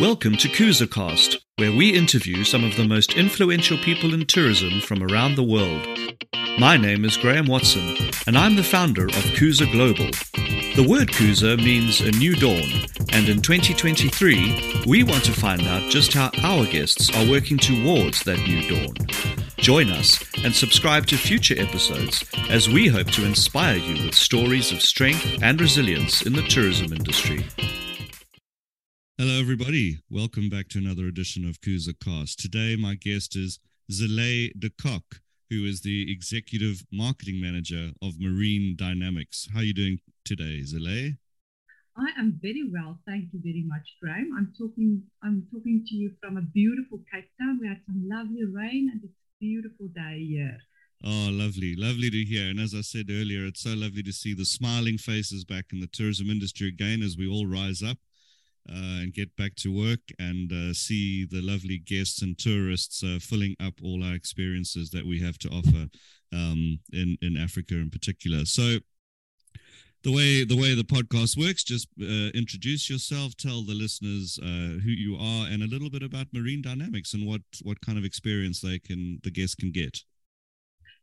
Welcome to KuzaCast, where we interview some of the most influential people in tourism from around the world. My name is Graham Watson, and I'm the founder of Kuza Global. The word Kuza means a new dawn, and in 2023, we want to find out just how our guests are working towards that new dawn. Join us and subscribe to future episodes as we hope to inspire you with stories of strength and resilience in the tourism industry. Hello, everybody. Welcome back to another edition of Kuza Cast. Today, my guest is Zile de Kock, who is the Executive Marketing Manager of Marine Dynamics. How are you doing today, Zile? I am very well, thank you very much, Graham. I'm talking I'm talking to you from a beautiful Cape Town. We had some lovely rain and it's a beautiful day here. Oh, lovely, lovely to hear. And as I said earlier, it's so lovely to see the smiling faces back in the tourism industry again as we all rise up uh, and get back to work and uh, see the lovely guests and tourists uh, filling up all our experiences that we have to offer um, in in Africa in particular. So. The way the way the podcast works, just uh, introduce yourself, tell the listeners uh, who you are, and a little bit about marine dynamics and what what kind of experience they can the guests can get.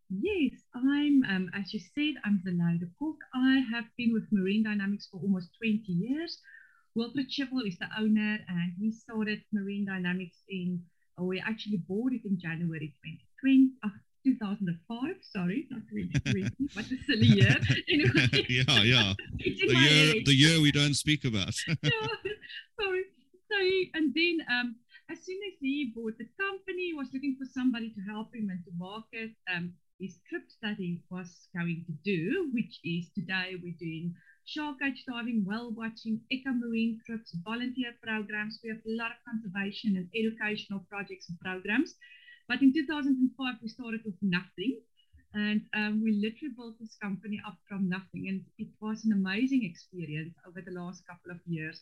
Yes, I'm, um, as you said, I'm the Zenaida Cook. I have been with Marine Dynamics for almost 20 years. Wilfred Chivell is the owner, and he started Marine Dynamics in, oh, we actually bought it in January 2020, uh, 2005, sorry, not 2020, but a silly year. Anyway. yeah, yeah. the year, the year we don't speak about. yeah, sorry. So, and then um, as soon as he bought the company, he was looking for somebody to help him and to market um, his trips that he was going to do, which is today we're doing shark cage diving, whale watching, eco marine trips, volunteer programs. We have a lot of conservation and educational projects and programs. But in 2005, we started with nothing. And um, we literally built this company up from nothing. And it was an amazing experience over the last couple of years.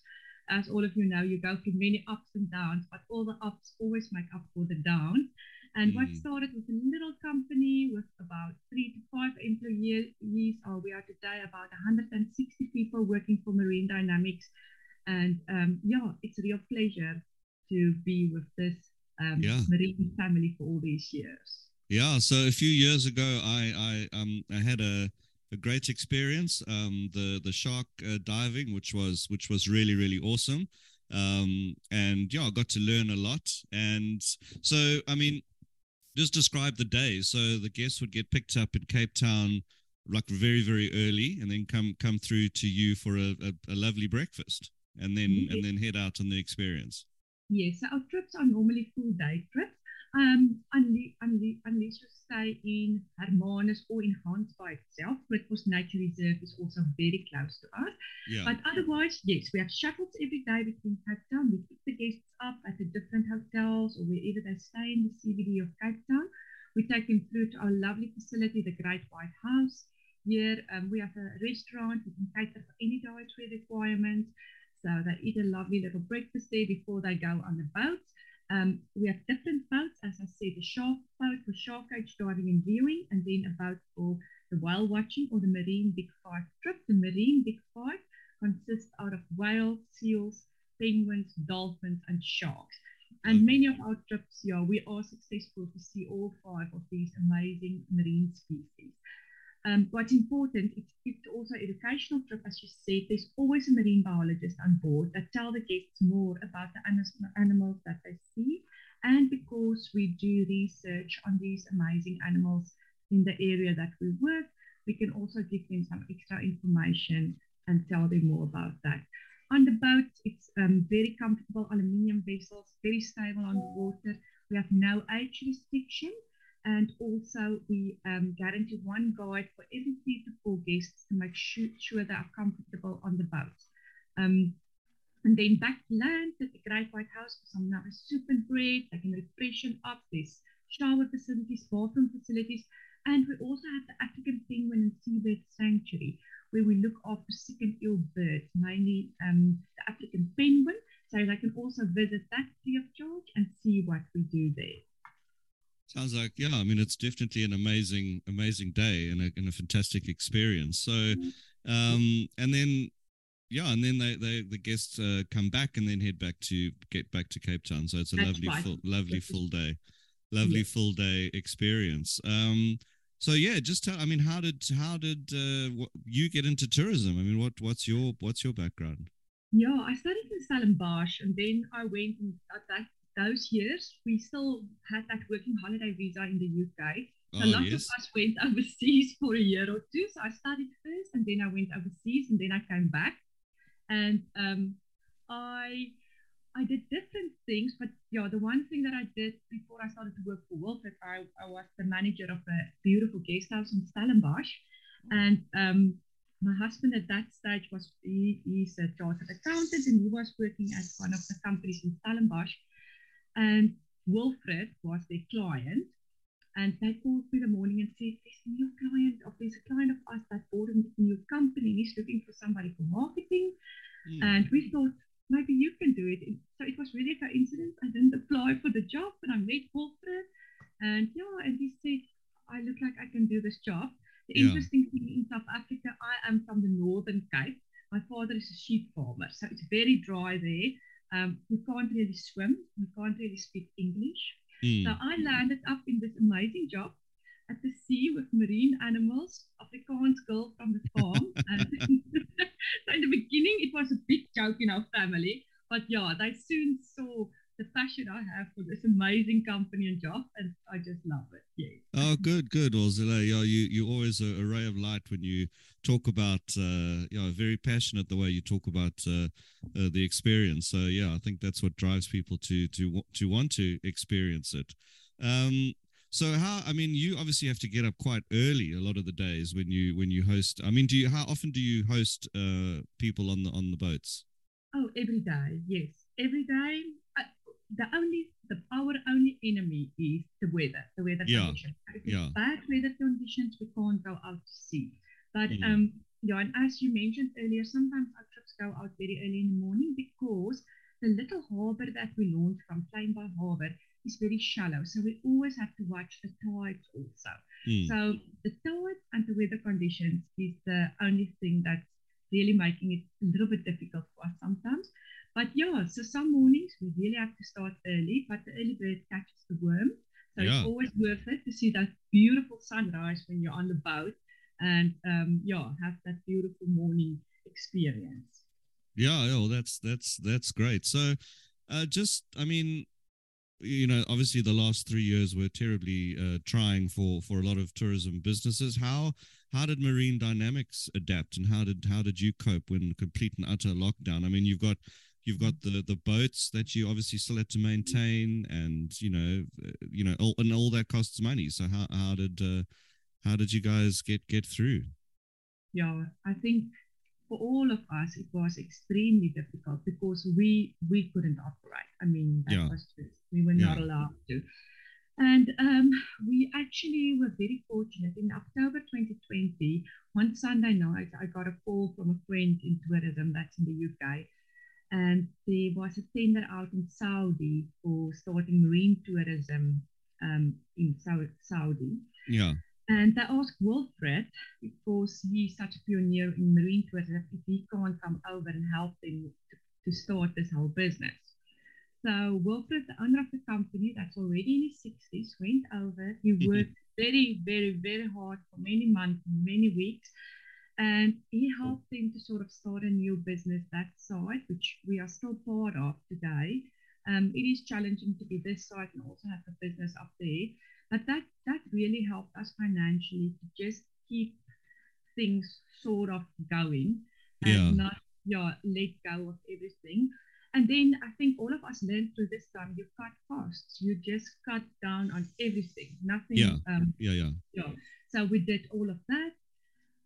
As all of you know, you go through many ups and downs, but all the ups always make up for the downs. And mm. what started with a little company with about three to five employees, uh, we are today about 160 people working for Marine Dynamics. And um, yeah, it's a real pleasure to be with this um, yeah. marine family for all these years. Yeah. So a few years ago, I I um I had a a great experience. Um, the the shark uh, diving, which was which was really really awesome. Um, and yeah, I got to learn a lot. And so, I mean, just describe the day. So the guests would get picked up in Cape Town like very very early, and then come come through to you for a, a, a lovely breakfast, and then yes. and then head out on the experience. Yes, so our trips are normally full day trips. Um, unless, unless, unless you stay in Hermanus or in Gansbaai itself, Grootbos Nature Reserve is also very close to us. Yeah. But otherwise, yes, we have shuttles every day between Cape Town. We pick the guests up at the different hotels or wherever they stay in the CBD of Cape Town. We take them through to our lovely facility, the Great White House. Here um, we have a restaurant. We can cater for any dietary requirements. So they eat a lovely little breakfast there before they go on the boat. Um, we have different boats, as I said, the shark boat for shark cage diving and viewing, and then a boat for the whale watching or the marine big five trip. The marine big five consists out of whales, seals, penguins, dolphins, and sharks. And many of our trips, yeah, we are successful to see all five of these amazing marine species. Um, what's important, it's, it's also educational trip, as you said, there's always a marine biologist on board that tell the guests more about the animals that they see. And because we do research on these amazing animals in the area that we work, we can also give them some extra information and tell them more about that. On the boat, it's um, very comfortable aluminium vessels, very stable on the water. We have no age restriction and also, we um, guarantee one guide for every three to four guests to make sure, sure they are comfortable on the boat. Um, and then back to land at the Great White House for some nice soup and bread. Can refreshen up. There's shower facilities, bathroom facilities. And we also have the African Penguin and Seabird Sanctuary, where we look after sick and ill birds, mainly um, the African penguin. So they can also visit that free of charge and see what we do there. Sounds like yeah. I mean, it's definitely an amazing, amazing day and a, and a fantastic experience. So, um, and then yeah, and then they, they the guests uh, come back and then head back to get back to Cape Town. So it's a That's lovely right. full, lovely full day, lovely Yes. full day experience. Um, so yeah, just tell. I mean, how did how did uh, you get into tourism? I mean, what what's your what's your background? Yeah, I studied in Stellenbosch and then I went and at that those years we still had that working holiday visa in the UK. So Oh lots yes, of us went overseas for a year or two. So I studied first and then I went overseas and then I came back. And um, I I did different things, but yeah, the one thing that I did before I started to work for Wilfred, I, I was the manager of a beautiful guest house in Stellenbosch. And um, my husband at that stage was he, he's a chartered accountant and he was working at one of the companies in Stellenbosch. And Wilfred was their client. And they called me the morning and said, There's a new client, or there's a client of us that bought a new company. He's looking for somebody for marketing. Mm. And we thought, maybe you can do it. And So it was really a coincidence. I didn't apply for the job, but I met Wilfred. And yeah, and he said, I look like I can do this job. The Yeah. interesting thing in South Africa, I am from the Northern Cape. My father is a sheep farmer, so it's very dry there. Um, we can't really swim. We can't really speak English. Mm. So I landed up in this amazing job at the sea with marine animals, Afrikaans girl from the farm. and so in the beginning, it was a big joke in our family. But yeah, they soon saw the passion I have for this amazing company and job, and I just love it. Yes. Oh, good, good, Ursula. Yeah, you you always a, a ray of light when you talk about. Uh, yeah, very passionate the way you talk about uh, uh, the experience. So yeah, I think that's what drives people to to to want to experience it. Um, so how? I mean, you obviously have to get up quite early a lot of the days when you when you host. I mean, do you how often do you host uh, people on the on the boats? Oh, every day, yes, every day. Uh, the only, the our only enemy is the weather, the weather Yeah, conditions. If yeah. bad weather conditions, we can't go out to sea. But Mm. um, yeah, and as you mentioned earlier, sometimes our trips go out very early in the morning because the little harbour that we launch from, Kleinbaai Harbour, is very shallow. So we always have to watch the tides also. Hmm. So the tides and the weather conditions is the only thing that's really making it a little bit difficult for us sometimes. But yeah, so some mornings we really have to start early, but the early bird catches the worm. So Yeah. it's always worth it to see that beautiful sunrise when you're on the boat and um, yeah, have that beautiful morning experience. Yeah, oh, that's that's that's great. So, uh, just I mean, you know, obviously the last three years were terribly uh, trying for for a lot of tourism businesses. How how did Marine Dynamics adapt, and how did how did you cope when complete and utter lockdown? I mean, you've got you've got the the boats that you obviously still had to maintain, and you know, uh, you know, all, and all that costs money. So how how did uh, how did you guys get get through? yeah, I think for all of us it was extremely difficult because we we couldn't operate. I mean, that Yeah. was just we were not allowed to. And um, we actually were very fortunate. In October 2020, one Sunday night, I got a call from a friend in tourism that's in the UK. And there was a tender out in Saudi for starting marine tourism um, in Saudi. Yeah, And I asked Wilfred, because he's such a pioneer in marine tourism, if he can't come over and help them to, to start this whole business. So Wilfred, the owner of the company that's already in his 60s, went over. He worked very, very, very hard for many months, many weeks. And he helped them to sort of start a new business that side, which we are still part of today. Um, it is challenging to be this side and also have the business up there. But that that really helped us financially to just keep things sort of going and Yeah. not yeah let go of everything. And then I think all of us learned through this time you cut costs. You just cut down on everything. Nothing Yeah. um yeah, yeah. yeah. So we did all of that.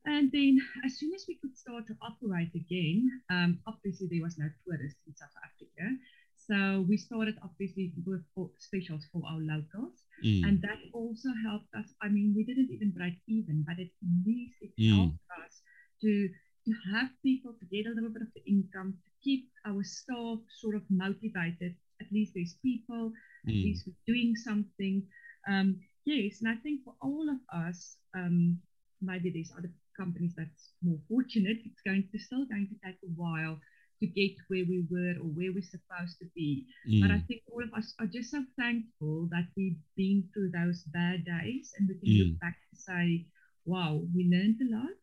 And then as soon as we could start to operate again, um, obviously there was no tourists in South Africa. So we started obviously with specials for our locals. Mm. And that also helped us. I mean, we didn't even break even, but at least it Mm. helped us to to have people to get a little bit of the income, to keep our staff sort of motivated. At least there's people, at Mm. least we're doing something. Um, yes, and I think for all of us, um, maybe there's other companies that's more fortunate. It's going to still going to take a while to get where we were or where we're supposed to be. Mm. But I mm. think all of us are just so thankful that we've been through those bad days and we can mm. look back and say, wow, we learned a lot,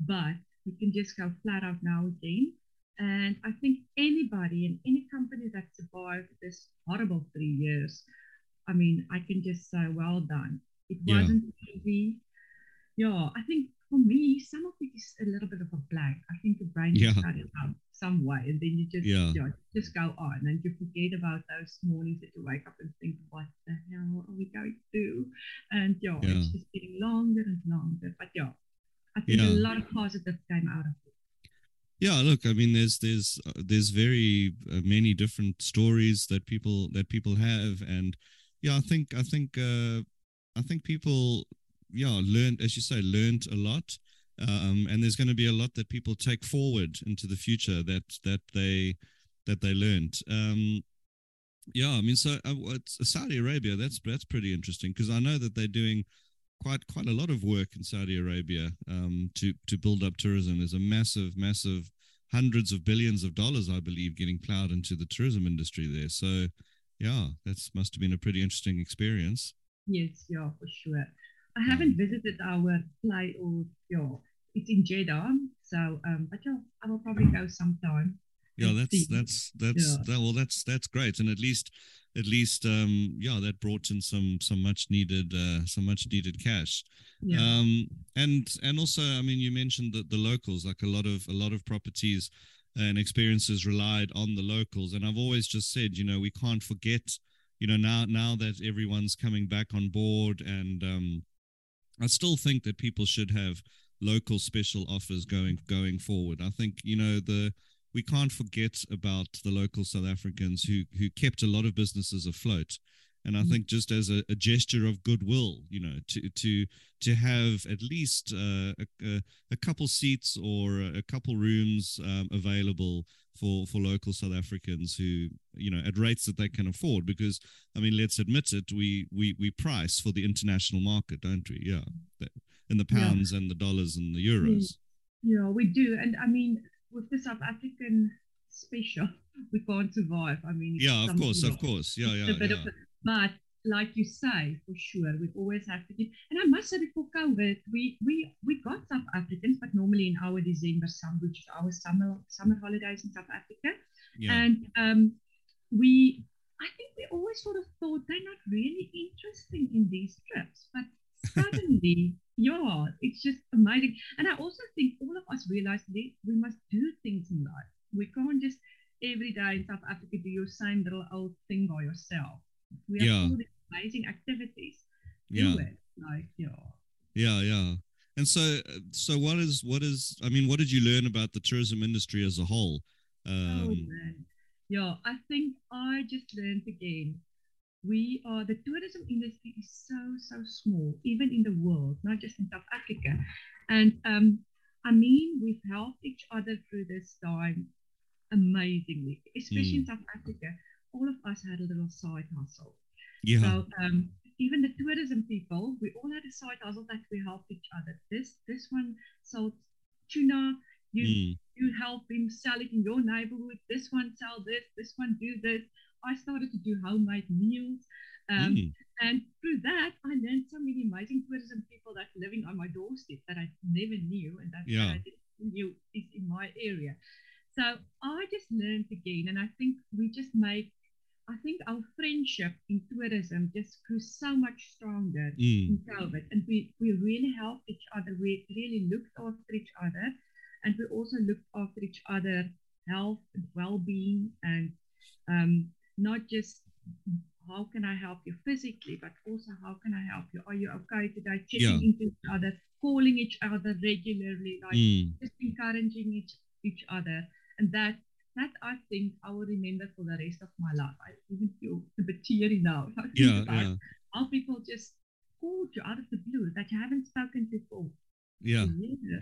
but we can just go flat out now again. And I think anybody in any company that survived this horrible three years, I mean, I can just say, well done. It wasn't yeah. easy. Yeah, I think for me, some of it is a little bit of a blank. I think the brain yeah. just cut it out some way, and then you just yeah. yeah. just go on, and you forget about those mornings that you wake up and think, what the hell are we going to do? And yeah, yeah. it's just getting longer and longer. But yeah, I think a lot of positive came out of it. Yeah, look, I mean, there's there's uh, there's very uh, many different stories that people that people have, and yeah, I think I think uh, I think people yeah, learned, as you say, learned a lot. Um, and there's going to be a lot that people take forward into the future that that they that they learned. Um, yeah, I mean, so uh, Saudi Arabia, that's that's pretty interesting because I know that they're doing quite quite a lot of work in Saudi Arabia um, to to build up tourism. There's a massive, massive hundreds of billions of dollars, I believe, getting plowed into the tourism industry there. So, yeah, that's must have been a pretty interesting experience. Yes, yeah, for sure. I haven't visited our play or yeah, it's in Jeddah. So um, but yeah, I will probably go sometime. Yeah, that's that's that's yeah. that, well that's that's great. And at least at least um yeah, that brought in some some much needed uh some much needed cash. Yeah. Um and and also I mean you mentioned that the locals, like a lot of a lot of properties and experiences relied on the locals. And I've always just said, you know, we can't forget, you know, now now that everyone's coming back on board and um I still think that people should have local special offers going going forward. I think you know the we can't forget about the local South Africans who who kept a lot of businesses afloat. And I mm-hmm. think just as a, a, gesture of goodwill, you know, to to to have at least uh, a, a, couple seats or a couple rooms um, available for for local South Africans who you know at rates that they can afford. Because I mean, let's admit it, we we we price for the international market, don't we? Yeah, in the pounds yeah. and the dollars and the euros. Yeah, we do, and I mean, with the South African special, we can't survive. I mean, yeah, of course, of course, yeah, yeah, yeah. But like you say, for sure, we always have to give. And I must say, before COVID, we we we got South Africans, but normally in our December summer, which is our summer summer holidays in South Africa, yeah. and um, we. I think we always sort of thought they're not really interesting in these trips, but suddenly, yeah, it's just amazing. And I also think all of us realize that we must do things in life. We can't just every day in South Africa do your same little old thing by yourself. We have yeah. all these amazing activities. Yeah. Like, yeah. Yeah, yeah. And so, so what is what is? I mean, what did you learn about the tourism industry as a whole? Oh, um, oh man, yeah. I think I just learned again. We are the tourism industry is so so small, even in the world, not just in South Africa. And um, I mean, we've helped each other through this time amazingly, especially mm. in South Africa all of us had a little side hustle. Yeah. So um, even the tourism people, we all had a side hustle that we helped each other. This this one sold tuna. You mm. you help him sell it in your neighborhood. This one sell this. This one do this. I started to do homemade meals. Um, mm. And through that, I learned so many amazing tourism people that are living on my doorstep that I never knew and that, yeah. that I didn't knew is in my area. So I just learned again, and I think we just made I think our friendship in tourism just grew so much stronger mm. in COVID. And we, we really helped each other. We really looked after each other. And we also looked after each other health and well-being and um, not just how can I help you physically, but also how can I help you? Are you okay today? Checking yeah. into each other, calling each other regularly, like mm. just encouraging each, each other. And that that I think I will remember for the rest of my life. I even feel a bit teary now. yeah, yeah. How people just called you out of the blue that you haven't spoken before. Yeah.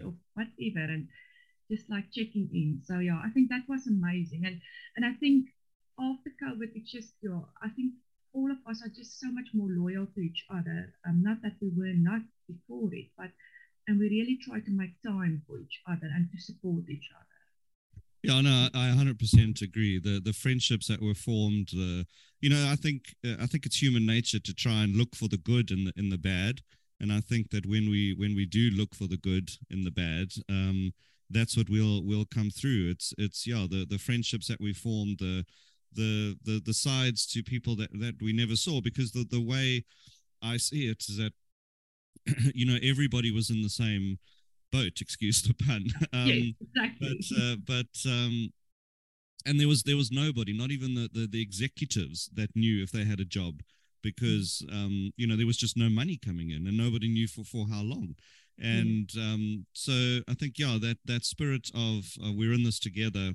Or whatever. And just like checking in. So yeah, I think that was amazing. And and I think after COVID, it's just yeah, I think all of us are just so much more loyal to each other. Um, not that we were not before it, but and we really try to make time for each other and to support each other. Yeah, no, I 100% agree. The the friendships that were formed, the you know, I think uh, I think it's human nature to try and look for the good in the in the bad, and I think that when we when we do look for the good in the bad, um, that's what we'll we'll come through. It's it's yeah, the the friendships that we formed, the the the the sides to people that that we never saw, because the the way I see it is that you know everybody was in the same boat. Excuse the pun. Um, yes, exactly. But uh, but um, and there was there was nobody, not even the, the the executives that knew if they had a job because um, you know there was just no money coming in and nobody knew for for how long. And um, so I think yeah that that spirit of uh, we're in this together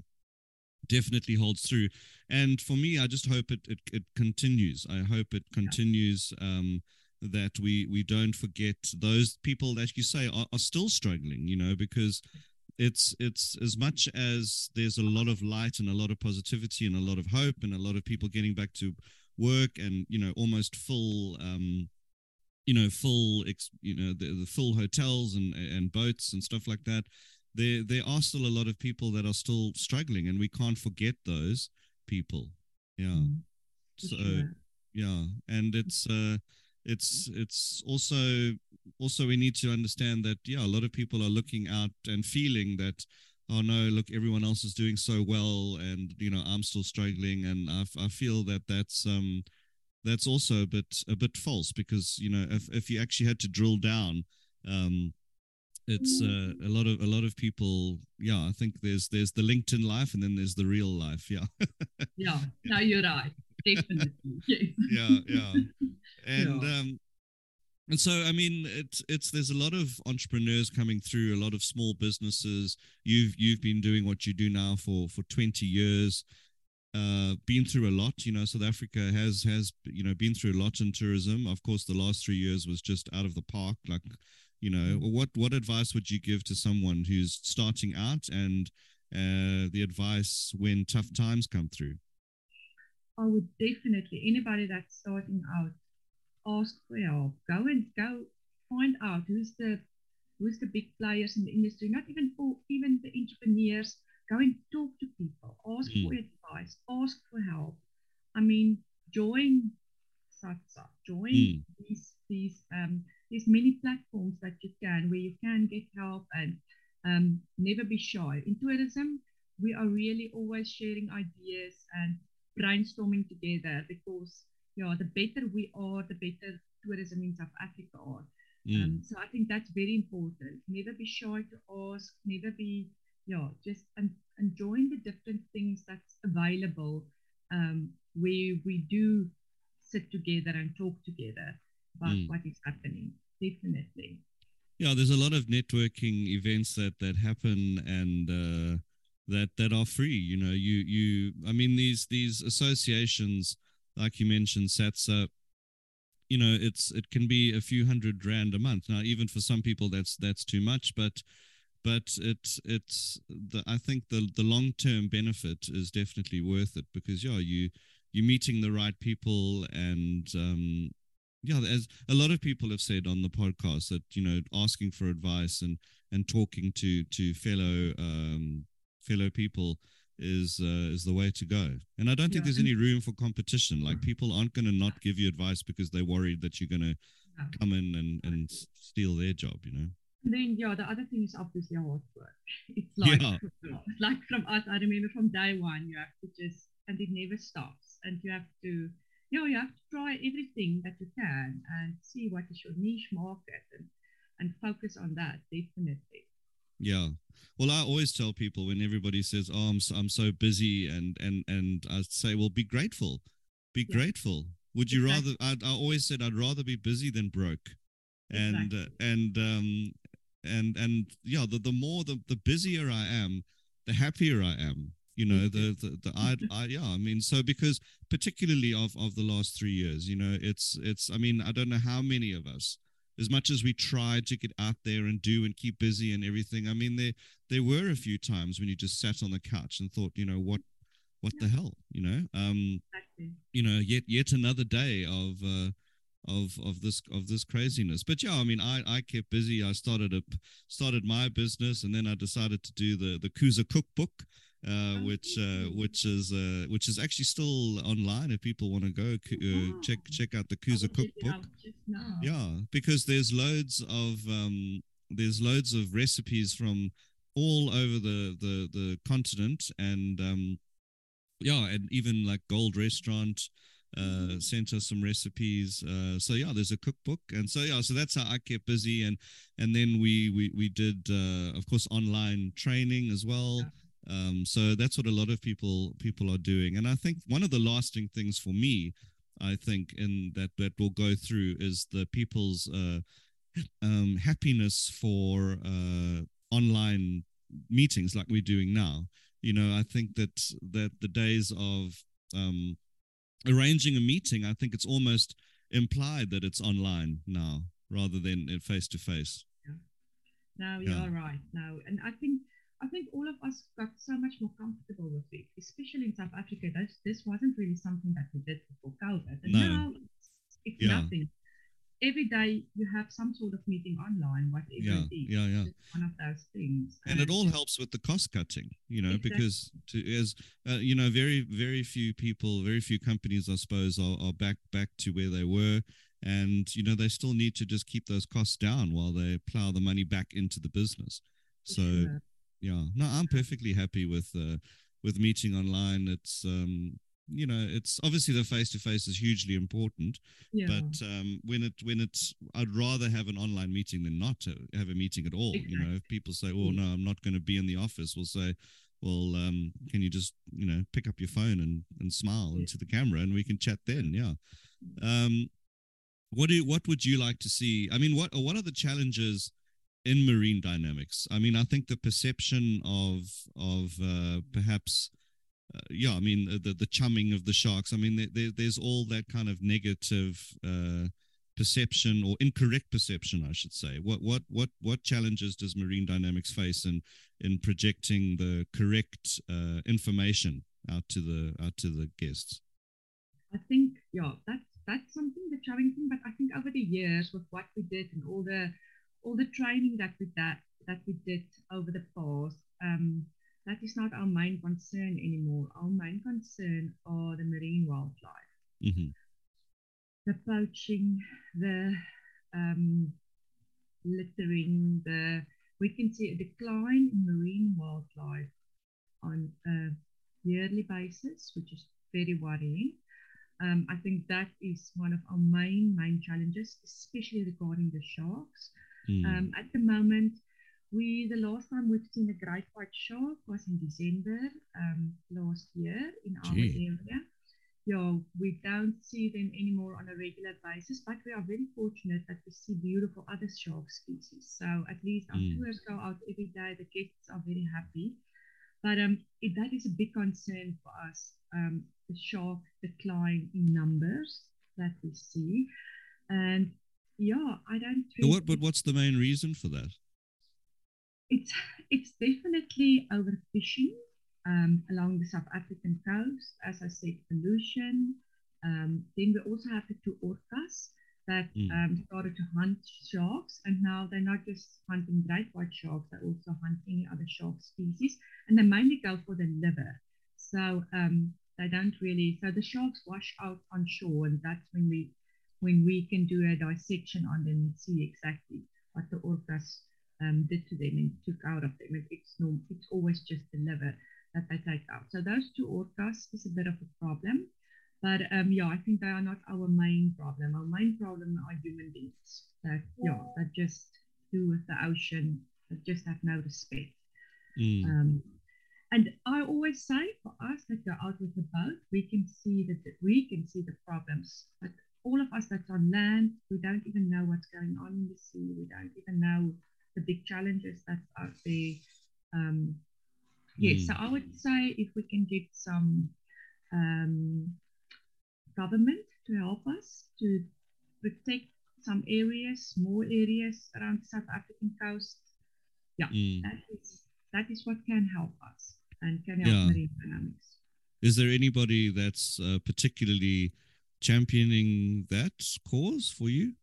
definitely holds through. And for me, I just hope it it, it continues. I hope it continues. Um, that we we don't forget those people that you say are, are still struggling you know because it's it's as much as there's a lot of light and a lot of positivity and a lot of hope and a lot of people getting back to work and you know almost full um you know full you know the, the full hotels and and boats and stuff like that there there are still a lot of people that are still struggling and we can't forget those people. Yeah. Mm, so sure. yeah. And it's uh it's it's also also we need to understand that yeah a lot of people are looking out and feeling that oh no look everyone else is doing so well and you know i'm still struggling. And i, I feel that that's um that's also a bit a bit false because you know if, if you actually had to drill down um it's uh, a lot of a lot of people yeah i think there's there's the linkedin life and then there's the real life yeah. Yeah. No you're right definitely yeah yeah. And yeah. um and so i mean it's it's there's a lot of entrepreneurs coming through a lot of small businesses. You've you've been doing what you do now for for 20 years. Uh been through a lot you know south africa has has you know been through a lot in tourism. Of course the last three years was just out of the park like you know mm. what what advice would you give to someone who's starting out and uh the advice when tough times come through I would definitely anybody that's starting out ask for help. Go and go find out who's the who's the big players in the industry. Not even for even the entrepreneurs. Go and talk to people. Ask mm. for advice. Ask for help. I mean, join SATSA. Join mm. these these um these many platforms that you can where you can get help and um, never be shy. In tourism, we are really always sharing ideas and brainstorming together because yeah, the better we are, the better tourism in South Africa are. Mm. Um, so I think that's very important. Never be shy to ask. Never be yeah, just and enjoying the different things that's available um, where we do sit together and talk together about mm. what is happening. Definitely. Yeah, there's a lot of networking events that that happen and. Uh that that are free you know you you i mean these these associations like you mentioned SATSA you know it's it can be a few hundred rand a month. Now even for some people that's that's too much but but it's it's the i think the the long term benefit is definitely worth it because yeah you you're meeting the right people and um yeah as a lot of people have said on the podcast that you know asking for advice and and talking to to fellow um fellow people is uh, is the way to go. And I don't think yeah. there's any room for competition. Like people aren't going to not give you advice because they're worried that you're going to yeah. come in and, and steal their job, you know. And then yeah, the other thing is obviously hard work. It's like yeah. like from us, I remember from day one, you have to just and it never stops, and you have to you know you have to try everything that you can and see what is your niche market and and focus on that definitely. Yeah. Well, I always tell people when everybody says, "Oh, I'm so, I'm so busy," and and and I say, "Well, be grateful. Be yeah. grateful. Would you exactly. rather?" I, I always said, "I'd rather be busy than broke," and exactly. uh, and um and and yeah, the the more the the busier I am, the happier I am. You know, the the, the I, I yeah, I mean, so because particularly of of the last three years, you know, it's it's. I mean, I don't know how many of us as much as we tried to get out there and do and keep busy and everything i mean there there were a few times when you just sat on the couch and thought you know what what yeah. the hell you know um exactly. you know yet yet another day of uh of of this of this craziness. But yeah, I mean, I I kept busy. I started a started my business, and then I decided to do the the Kuza cookbook. Uh, Oh, which uh, which is uh, which is actually still online if people want to go uh, Wow. check check out the Kuza cookbook. out just now. Yeah, because there's loads of um, there's loads of recipes from all over the the the continent, and um, yeah, and even like Gold Restaurant uh, sent us some recipes. Uh, so yeah, there's a cookbook, and so yeah, so that's how I kept busy, and and then we we we did uh, of course online training as well. Um, so that's what a lot of people people are doing, and I think one of the lasting things for me, I think, in that that will go through is the people's uh, um, happiness for uh, online meetings like we're doing now. You know, I think that that the days of um, arranging a meeting, I think it's almost implied that it's online now rather than face to face. No, you're right. No, and I think I think all of us got so much more comfortable with it, especially in South Africa. That this wasn't really something that we did before COVID, and No. now it's, it's Yeah. nothing. Every day you have some sort of meeting online, whatever Yeah, it is. yeah, yeah. It's one of those things. and it all helps with the cost cutting you know Exactly. because to, as uh, you know very very few people very few companies i suppose are, are back back to where they were and you know they still need to just keep those costs down while they plow the money back into the business so sure. Yeah. No i'm perfectly happy with uh, with meeting online. It's um you know it's obviously the face to face is hugely important yeah. but um, when it when it's i'd rather have an online meeting than not to have a meeting at all you know. If people say oh no i'm not going to be in the office we'll say well um, can you just you know pick up your phone and and smile Yeah. into the camera and we can chat then? Yeah. Um what do you, what would you like to see? I mean what what are the challenges in marine dynamics i mean i think the perception of of uh, perhaps uh, yeah, I mean the the chumming of the sharks. I mean there, there, there's all that kind of negative uh, perception or incorrect perception, I should say. What what what what challenges does marine dynamics face in in projecting the correct uh, information out to the out to the guests? I think, yeah, that's that's something the challenging thing. But I think over the years, with what we did and all the all the training that we that that we did over the past, um, that is not our main concern anymore. Our main concern are the marine wildlife, hmm the poaching, the um, littering. The we can see a decline in marine wildlife on a yearly basis, which is very worrying. Um, I think that is one of our main main challenges, especially regarding the sharks. Mm. Um, at the moment, we the last time we've seen a great white shark was in December um, last year in our Gee. area. Yeah, we don't see them anymore on a regular basis, but we are very fortunate that we see beautiful other shark species. So at least our Mm. tours go out every day. The guests are very happy. But um, it, that is a big concern for us. Um, the shark decline in numbers that we see, and yeah, I don't. Think what but what's the main reason for that? it's it's definitely overfishing um, along the South African coast. As I said, pollution. Um, then we also have the two orcas that Mm. um, started to hunt sharks, and now they're not just hunting great white sharks; they also hunt any other shark species, and they mainly go for the liver. So um, they don't really. So the sharks wash out on shore, and that's when we when we can do a dissection on them and see exactly what the orcas um, did to them and took out of them. It, it's no, it's always just the liver that they take out. So those two orcas is a bit of a problem. But um, yeah, I think they are not our main problem. Our main problem are human beings that yeah that just do with the ocean that just have no respect. Mm. Um, and I always say for us that go out with the boat, we can see that that we can see the problems. But all of us that's on land, we don't even know what's going on in the sea. We don't even know the big challenges that's out there. Um, yes, so I would say if we can get some um, government to help us to protect some areas, more areas around the South African coast, Mm. that is that is what can help us and can help Yeah. marine dynamics. Is there anybody that's uh, particularly championing that cause for you?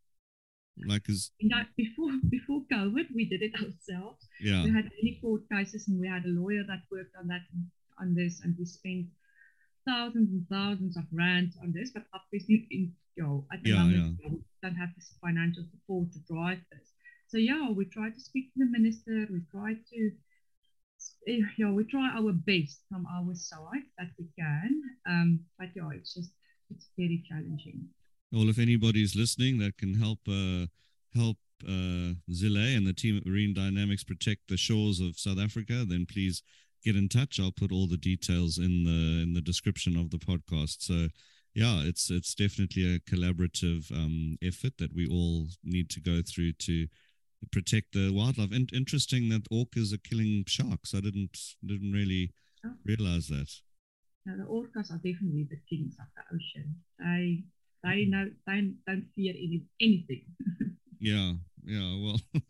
Like, is You know, before before COVID, we did it ourselves. yeah, We had many court cases, and we had a lawyer that worked on that on this, and we spent thousands and thousands of rands on this. But obviously, in, you know, at the Yeah, moment, we don't have this financial support to drive this. So yeah, we try to speak to the minister. We try to, eh, yeah, we try our best from our side that we can. Um, but yeah, it's just it's very challenging. well, if anybody's listening that can help uh, help uh, Zile and the team at Marine Dynamics protect the shores of South Africa, then please get in touch. I'll put all the details in the in the description of the podcast. So yeah, it's it's definitely a collaborative um, effort that we all need to go through to protect the wildlife. And interesting that orcas are killing sharks. I didn't didn't really Oh. realize that. Now, the orcas are definitely the kings of the ocean. They they Mm-hmm. know they don't fear any, anything. Yeah, yeah. Well,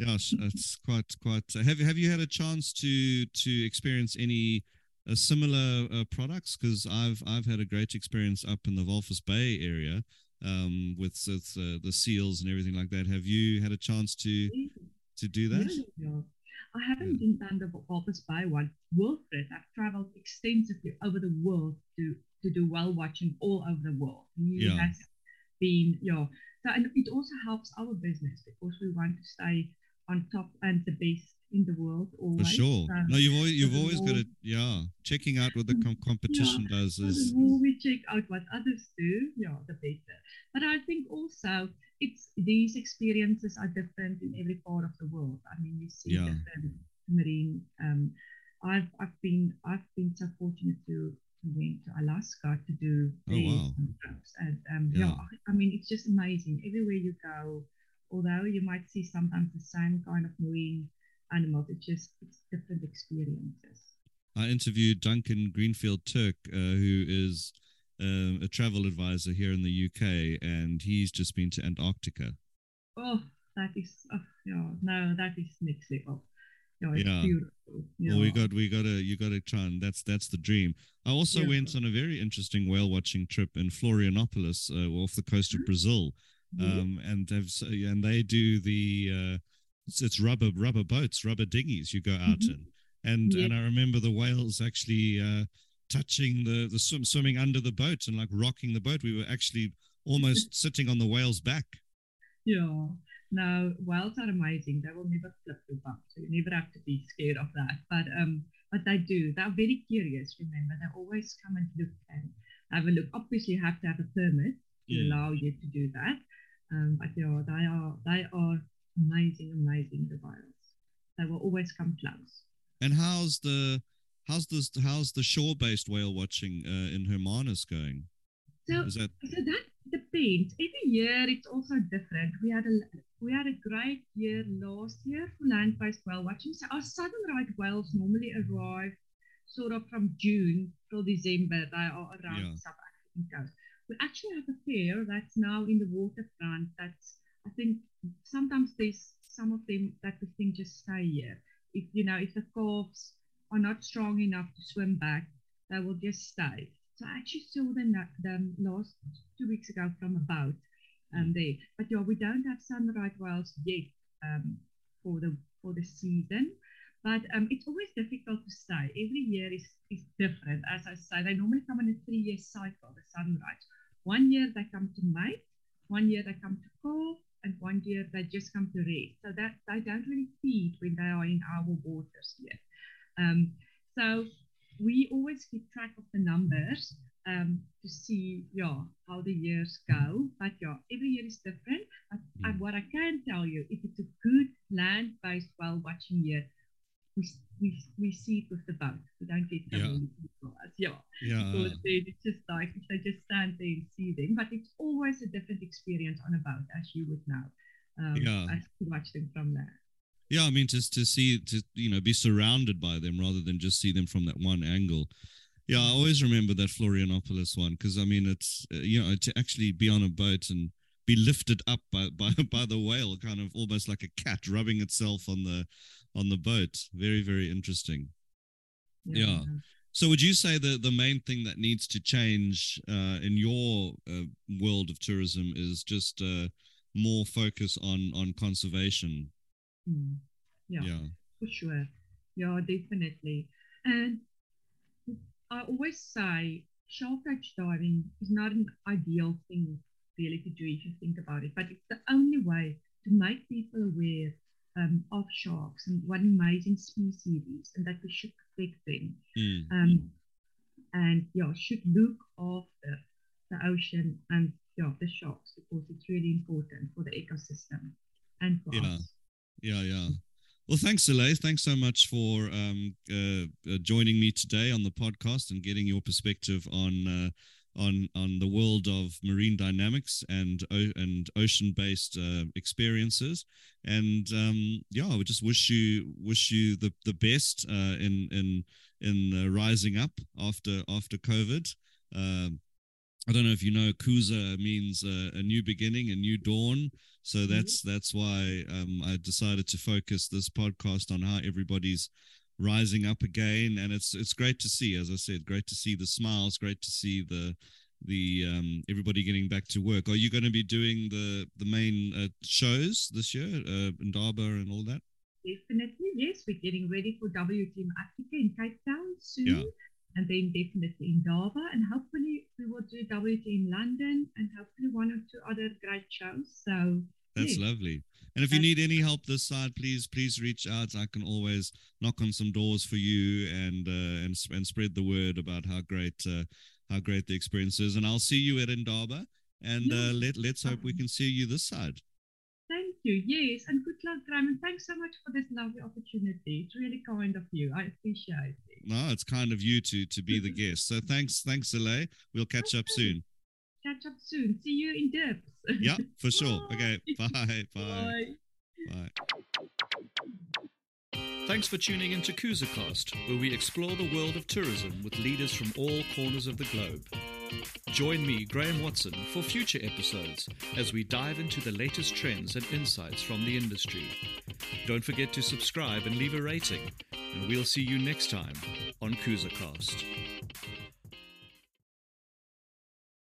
yeah, it's, it's quite quite. Uh, have have you had a chance to to experience any uh, similar uh, products? Because I've I've had a great experience up in the Walvis Bay area um, with, with uh, the seals and everything like that. Have you had a chance to to do that? Yeah, yeah. I haven't been done the Walvis Bay one. Wilfred, I've traveled extensively over the world to to do well watching all over the world. Yeah. has been, yeah. So and it also helps our business because we want to stay on top and the best in the world For sure. So, No, you've always you've always got to yeah. Checking out what the mm. com- competition does so is the more we check out what others do, yeah, the better. But I think also it's these experiences are different in every part of the world. I mean, you see Yeah. different marine. Um, I've I've been I've been so fortunate to to went to Alaska to do Oh, their wow. trips, and um, Yeah. yeah, I, I mean it's just amazing everywhere you go. Although you might see sometimes the same kind of marine animals, it's just it's different experiences. I interviewed Duncan Greenfield Turk, uh, who is um, a travel advisor here in the UK, and he's just been to Antarctica. Oh, that is, oh, yeah, no, that is next level. Yeah, Yeah. beautiful. Yeah. Well, we got we got to you got to try and that's that's the dream. I also Yeah. went on a very interesting whale watching trip in Florianopolis, uh, off the coast of Brazil, Yeah. um, and have and they do the uh, it's, it's rubber rubber boats, rubber dinghies you go out Mhm. in, and and I remember the whales actually uh, touching the the swim, swimming under the boat and like rocking the boat. We were actually almost sitting on the whale's back. yeah. Now whales are amazing. They will never flip your bum, so you never have to be scared of that. But um, but they do. They're very curious. Remember, they always come and look and have a look. Obviously, you have to have a permit to Mm. allow you to do that. Um, but yeah, they are they are amazing, amazing. The whales. They will always come close. And how's the how's this how's the shore based whale watching uh, in Hermanus going? So Is that So that depends. Every year it's also different. We had a we had a great year last year for land-based whale watching. So our southern right whales normally arrive sort of from June till December. They are around Yeah. South African coast. We actually have a pair that's now in the waterfront. That's I think sometimes there's some of them that we think just stay here. If you know if the calves are not strong enough to swim back, they will just stay. So I actually saw them, them last two weeks ago from a boat um, there. But yeah, we don't have southern right whales yet um, for the for the season. But um, it's always difficult to say. Every year is, is different. As I say, they normally come in a three-year cycle, the sunrise. One year they come to mate, one year they come to calve, and one year they just come to rest. So that they don't really feed when they are in our waters yet. Um, so we always keep track of the numbers um, to see yeah how the years go. But yeah, every year is different. But Mm. what I can tell you, if it's a good land-based whale watching year, we, we, we see it with the boat. We don't get so Yeah. many people. as- Yeah, yeah because then it's just like if they just stand there and see them. But it's always a different experience on a boat, as you would know. Um, Yeah. As to watch them from there. Yeah I mean just to see to you know be surrounded by them rather than just see them from that one angle. Yeah, I always remember that Florianopolis one because I mean it's uh, you know to actually be on a boat and be lifted up by, by by the whale, kind of almost like a cat rubbing itself on the on the boat. Very very interesting. Yeah. So, would you say that the main thing that needs to change uh, in your uh, world of tourism is just uh, more focus on on conservation? Mm. Yeah, Yeah. for sure. Yeah, definitely. And I always say shark cage diving is not an ideal thing really to do if you think about it, but it's the only way to make people aware um, of sharks and what amazing species it is and that we should protect them. Mm. Um, and yeah, should look after the ocean and yeah, the sharks because it's really important for the ecosystem and for Yeah. us. Yeah, yeah. Well, thanks, Zile. Thanks so much for um, uh, uh, joining me today on the podcast and getting your perspective on uh, on on the world of marine dynamics and o- and ocean based uh, experiences. And um, yeah, I would just wish you wish you the the best uh, in in in rising up after after COVID. Um, I don't know if you know, Kuza means a new beginning, a new dawn. So that's that's why um, I decided to focus this podcast on how everybody's rising up again, and it's it's great to see. As I said, great to see the smiles, great to see the the um, everybody getting back to work. Are you going to be doing the the main uh, shows this year, uh, Indaba and all that? Definitely, yes. We're getting ready for WTM Africa in Cape Town soon. Yeah. And then definitely Indaba. And hopefully we will do WTM London and hopefully one or two other great shows. So That's lovely. And if you need any help this side, please please reach out. I can always knock on some doors for you and uh, and and spread the word about how great uh, how great the experience is. And I'll see you at Indaba. And uh, let let's hope we can see you this side. Thank you. Yes. And good luck, Graham. And thanks so much for this lovely opportunity. It's really kind of you. I appreciate it. No, it's kind of you to to be the guest. So thanks thanks, Zile. We'll catch up soon. Catch up soon. See you Indaba. Yeah, for sure. Okay, Bye. bye bye Bye. bye. Thanks for tuning into KuzaCast, where we explore the world of tourism with leaders from all corners of the globe. Join me, Graham Watson, for future episodes as we dive into the latest trends and insights from the industry. Don't forget to subscribe and leave a rating, and we'll see you next time on KuzaCast.